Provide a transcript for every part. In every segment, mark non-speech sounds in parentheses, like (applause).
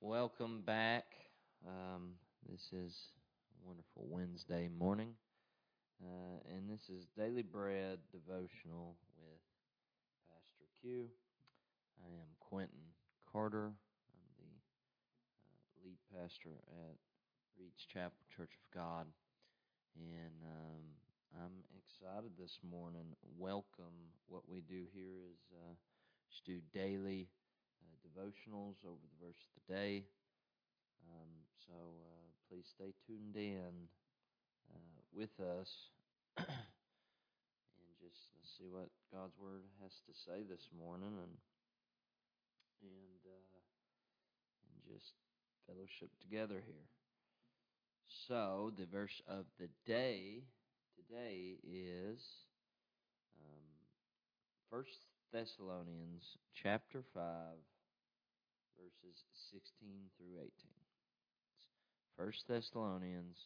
welcome back. Um, this is a wonderful Wednesday morning, uh, and this is Daily Bread Devotional with Pastor Q. I am Quentin Carter. I'm the uh, lead pastor at Reach Chapel Church of God, and um, I'm excited this morning. Welcome. What we do here is uh, just do daily uh, devotionals over the verse of the day. Um, so uh, please stay tuned in uh, with us (clears throat) and just see what God's Word has to say this morning and and uh, and just fellowship together here. So the verse of the day today is um, First Thessalonians chapter five verses 16 through 18. First Thessalonians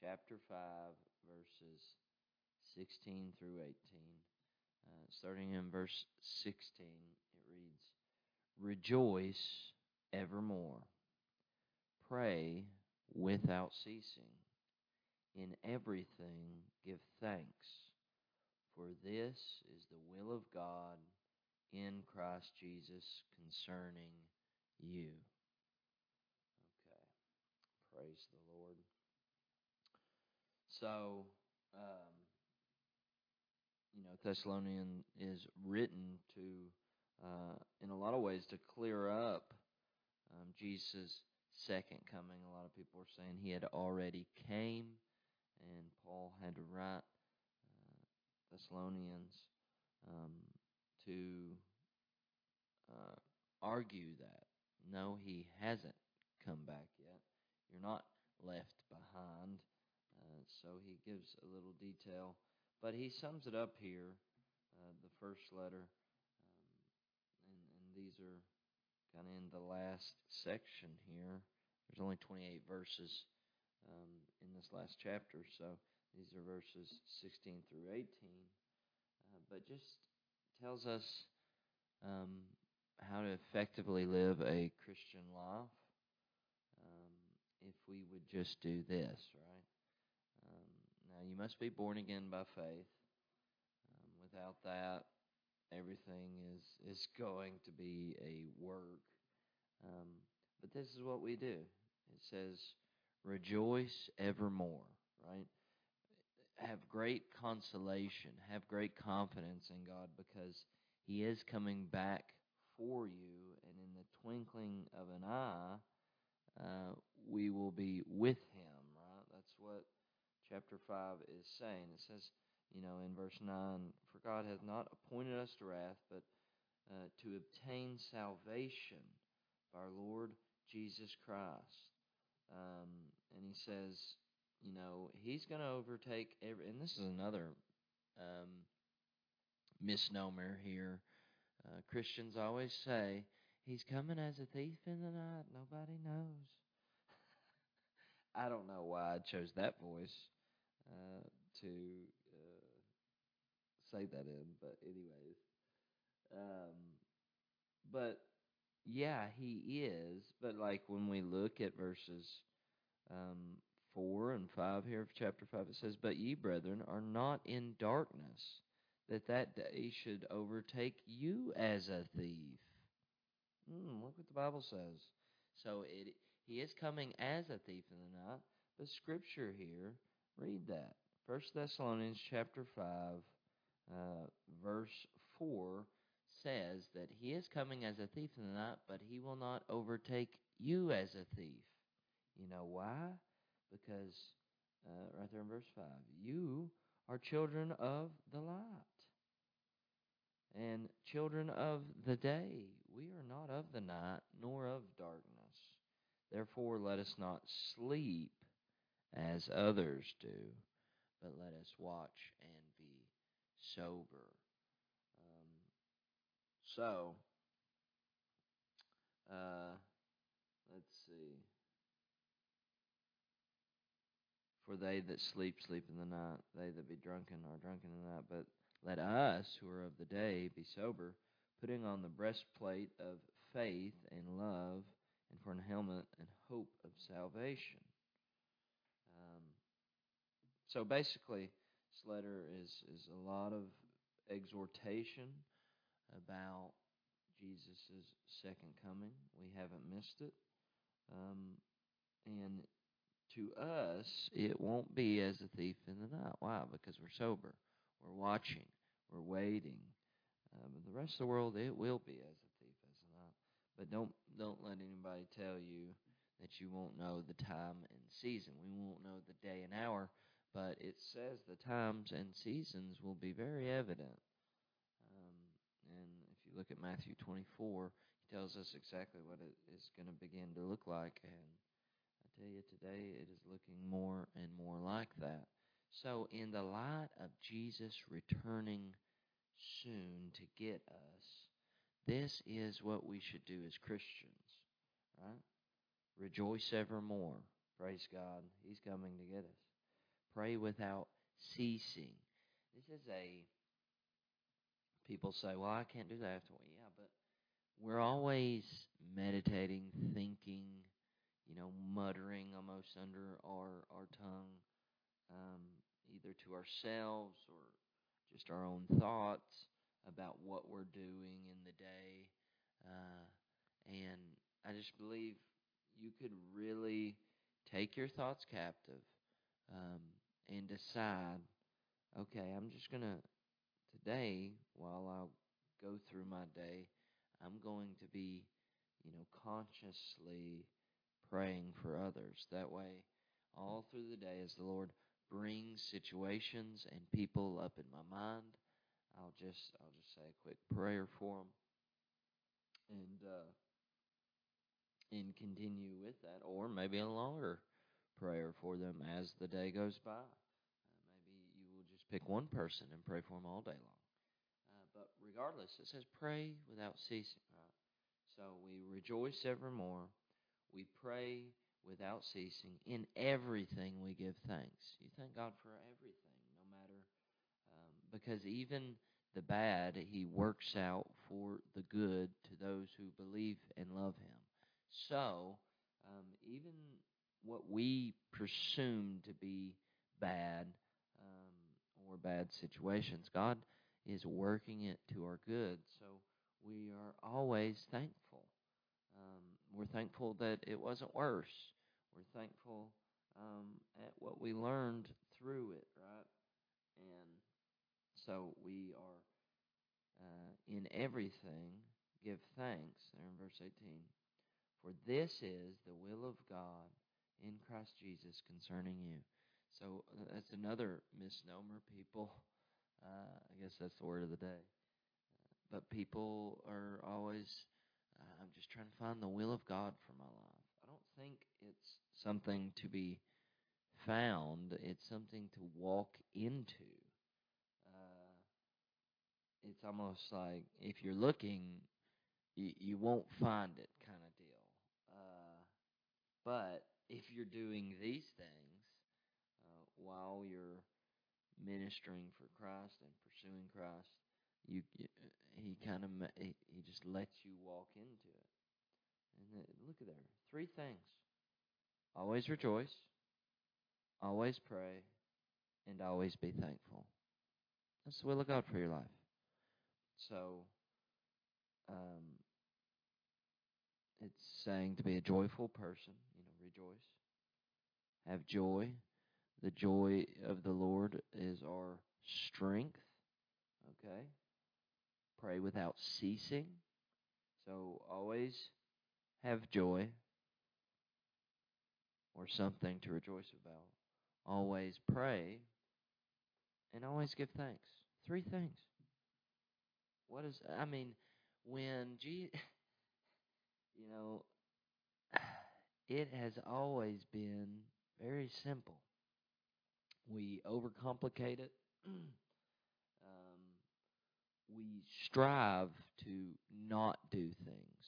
chapter 5 verses 16 through 18. Uh, starting in verse 16, it reads, Rejoice evermore. Pray without ceasing. In everything give thanks, for this is the will of God in Christ Jesus concerning you. Okay. Praise the Lord. So, um, you know, Thessalonian is written to, uh, in a lot of ways, to clear up um, Jesus' second coming. A lot of people are saying he had already came, and Paul had to write uh, Thessalonians um, to uh, argue that. No, he hasn't come back yet. You're not left behind. Uh, so he gives a little detail. But he sums it up here, uh, the first letter. Um, and, and these are kind of in the last section here. There's only 28 verses um, in this last chapter. So these are verses 16 through 18. Uh, but just tells us um, how to effectively live a Christian life um, if we would just do this, right? Um, now, you must be born again by faith. Um, without that, everything is, is going to be a work. Um, but this is what we do. It says, rejoice evermore, right? Have great consolation, have great confidence in God because He is coming back for you, and in the twinkling of an eye, uh, we will be with him, right? That's what chapter 5 is saying. It says, you know, in verse 9, For God hath not appointed us to wrath, but uh, to obtain salvation by our Lord Jesus Christ. Um, and he says, you know, he's going to overtake every, and this is another um, misnomer here uh, Christians always say, He's coming as a thief in the night. Nobody knows. (laughs) I don't know why I chose that voice uh, to uh, say that in, but anyways. Um, but yeah, he is. But like when we look at verses um, four and five here of chapter five, it says, "But ye, brethren, are not in darkness." That that day should overtake you as a thief. Mm, look what the Bible says. So it, he is coming as a thief in the night. But Scripture here, read that. First Thessalonians chapter five, uh, verse four says that he is coming as a thief in the night, but he will not overtake you as a thief. You know why? Because uh, right there in verse five, you are children of the light and children of the day. We are not of the night, nor of darkness. Therefore, let us not sleep as others do, but let us watch and be sober. Um, so, uh, let's see. For they that sleep, sleep in the night. They that be drunken are drunken in the night. But let us, who are of the day, be sober, putting on the breastplate of faith and love, and for an helmet and hope of salvation. Um, so basically, this letter is, is a lot of exhortation about Jesus' second coming. We haven't missed it. Um, and to us, it won't be as a thief in the night. Why? Because we're sober, we're watching, we're waiting. Um, the rest of the world, it will be as a thief as night. But don't don't let anybody tell you that you won't know the time and season. We won't know the day and hour, but it says the times and seasons will be very evident. Um, and if you look at Matthew 24, he tells us exactly what it is going to begin to look like, and I tell you today it is looking more and more like that. So, in the light of Jesus returning soon to get us, this is what we should do as Christians, right? Rejoice evermore. Praise God. He's coming to get us. Pray without ceasing. This is a. People say, well, I can't do that after. Yeah, but we're always meditating, thinking, you know, muttering almost under our our tongue, um, either to ourselves or just our own thoughts about what we're doing in the day. Uh, and I just believe you could really take your thoughts captive um, and decide, okay, I'm just gonna today while I go through my day, I'm going to be, you know, consciously praying for others. That way, all through the day, as the Lord brings situations and people up in my mind, I'll just I'll just say a quick prayer for them, and uh, and continue with that, or maybe a longer prayer for them as the day goes by. Uh, maybe you will just pick one person and pray for them all day long. Uh, but regardless, it says pray without ceasing. Right? So we rejoice evermore we pray without ceasing. In everything, we give thanks. You thank God for everything, no matter, um, because even the bad, He works out for the good to those who believe and love Him. So, um, even what we presume to be bad um, or bad situations, God is working it to our good. So, we are always thankful. We're thankful that it wasn't worse. We're thankful um, at what we learned through it, right? And so we are uh, in everything give thanks. There in verse 18. For this is the will of God in Christ Jesus concerning you. So uh, that's another misnomer. People, uh, I guess that's the word of the day. but people are always I'm just trying to find the will of God for my life. I don't think it's something to be found, it's something to walk into. Uh, it's almost like if you're looking, you, you won't find it kind of deal. Uh, but if you're doing these things uh, while you're ministering for Christ and pursuing Christ, you, he kind of he just lets you walk into it. And look at there, three things: always rejoice, always pray, and always be thankful. That's the will of God for your life. So, um, it's saying to be a joyful person. You know, rejoice, have joy. The joy of the Lord is our strength. Okay pray without ceasing. So always have joy or something to rejoice about. Always pray and always give thanks. Three things. What is I mean when Jesus (laughs) you know it has always been very simple. We overcomplicate it. (clears throat) we strive to not do things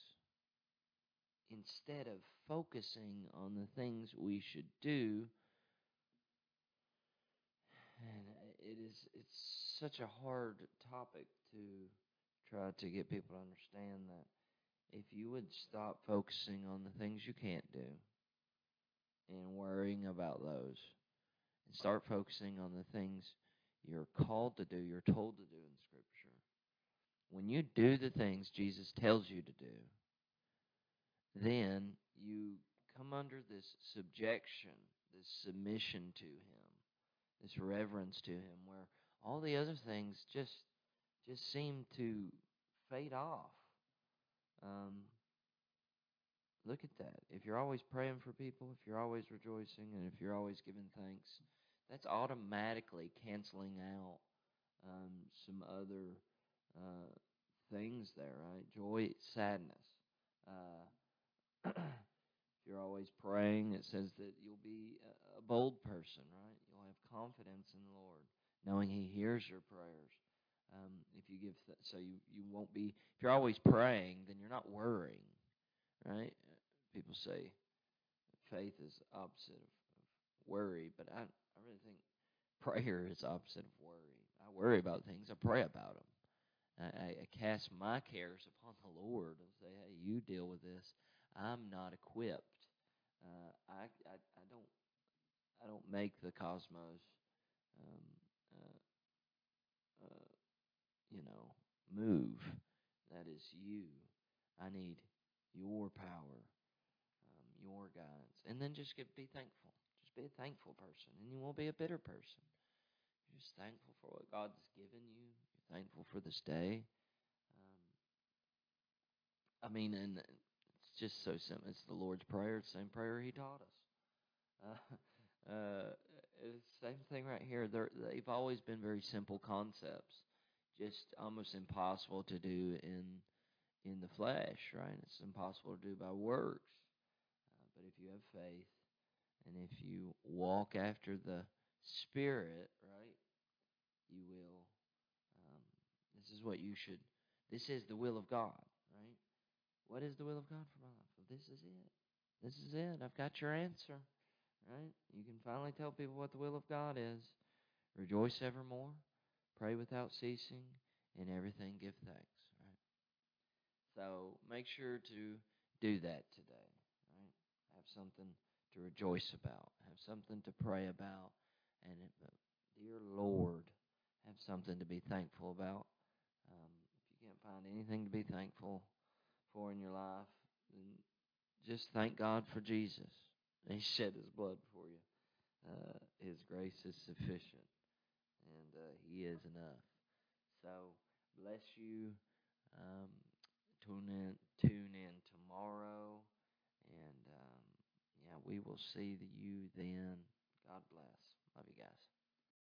instead of focusing on the things we should do and it is it's such a hard topic to try to get people to understand that if you would stop focusing on the things you can't do and worrying about those and start focusing on the things you're called to do, you're told to do in. When you do the things Jesus tells you to do, then you come under this subjection, this submission to Him, this reverence to Him, where all the other things just just seem to fade off. Um, look at that. If you're always praying for people, if you're always rejoicing, and if you're always giving thanks, that's automatically canceling out um, some other uh, things there, right? Joy, sadness. Uh, (clears throat) if you're always praying, it says that you'll be a, a bold person, right? You'll have confidence in the Lord, knowing He hears your prayers. Um, if you give, th- so you you won't be. If you're always praying, then you're not worrying, right? People say faith is opposite of, of worry, but I I really think prayer is opposite of worry. I worry about things. I pray about them. I, I cast my cares upon the Lord and say, "Hey, you deal with this. I'm not equipped. Uh, I, I I don't I don't make the cosmos. Um, uh, uh, you know, move. That is you. I need your power, um, your guidance, and then just get be thankful. Just be a thankful person, and you won't be a bitter person. You're just thankful for what God's given you. Thankful for this day. Um, I mean, and it's just so simple. It's the Lord's prayer. It's the same prayer He taught us. Uh, (laughs) uh, it's the same thing right here. They're, they've always been very simple concepts just almost impossible to do in in the flesh, right? It's impossible to do by works. Uh, but if you have faith and if you walk after the Spirit, right, you will. Is what you should. This is the will of God, right? What is the will of God for my life? Well, this is it. This is it. I've got your answer, right? You can finally tell people what the will of God is. Rejoice evermore. Pray without ceasing. In everything, give thanks. Right. So make sure to do that today. Right. Have something to rejoice about. Have something to pray about. And uh, dear Lord, have something to be thankful about. You can't find anything to be thankful for in your life, then just thank God for Jesus. He shed His blood for you. Uh, his grace is sufficient and uh, He is enough. So bless you. Um, tune in, tune in tomorrow, and um, yeah, we will see you then. God bless.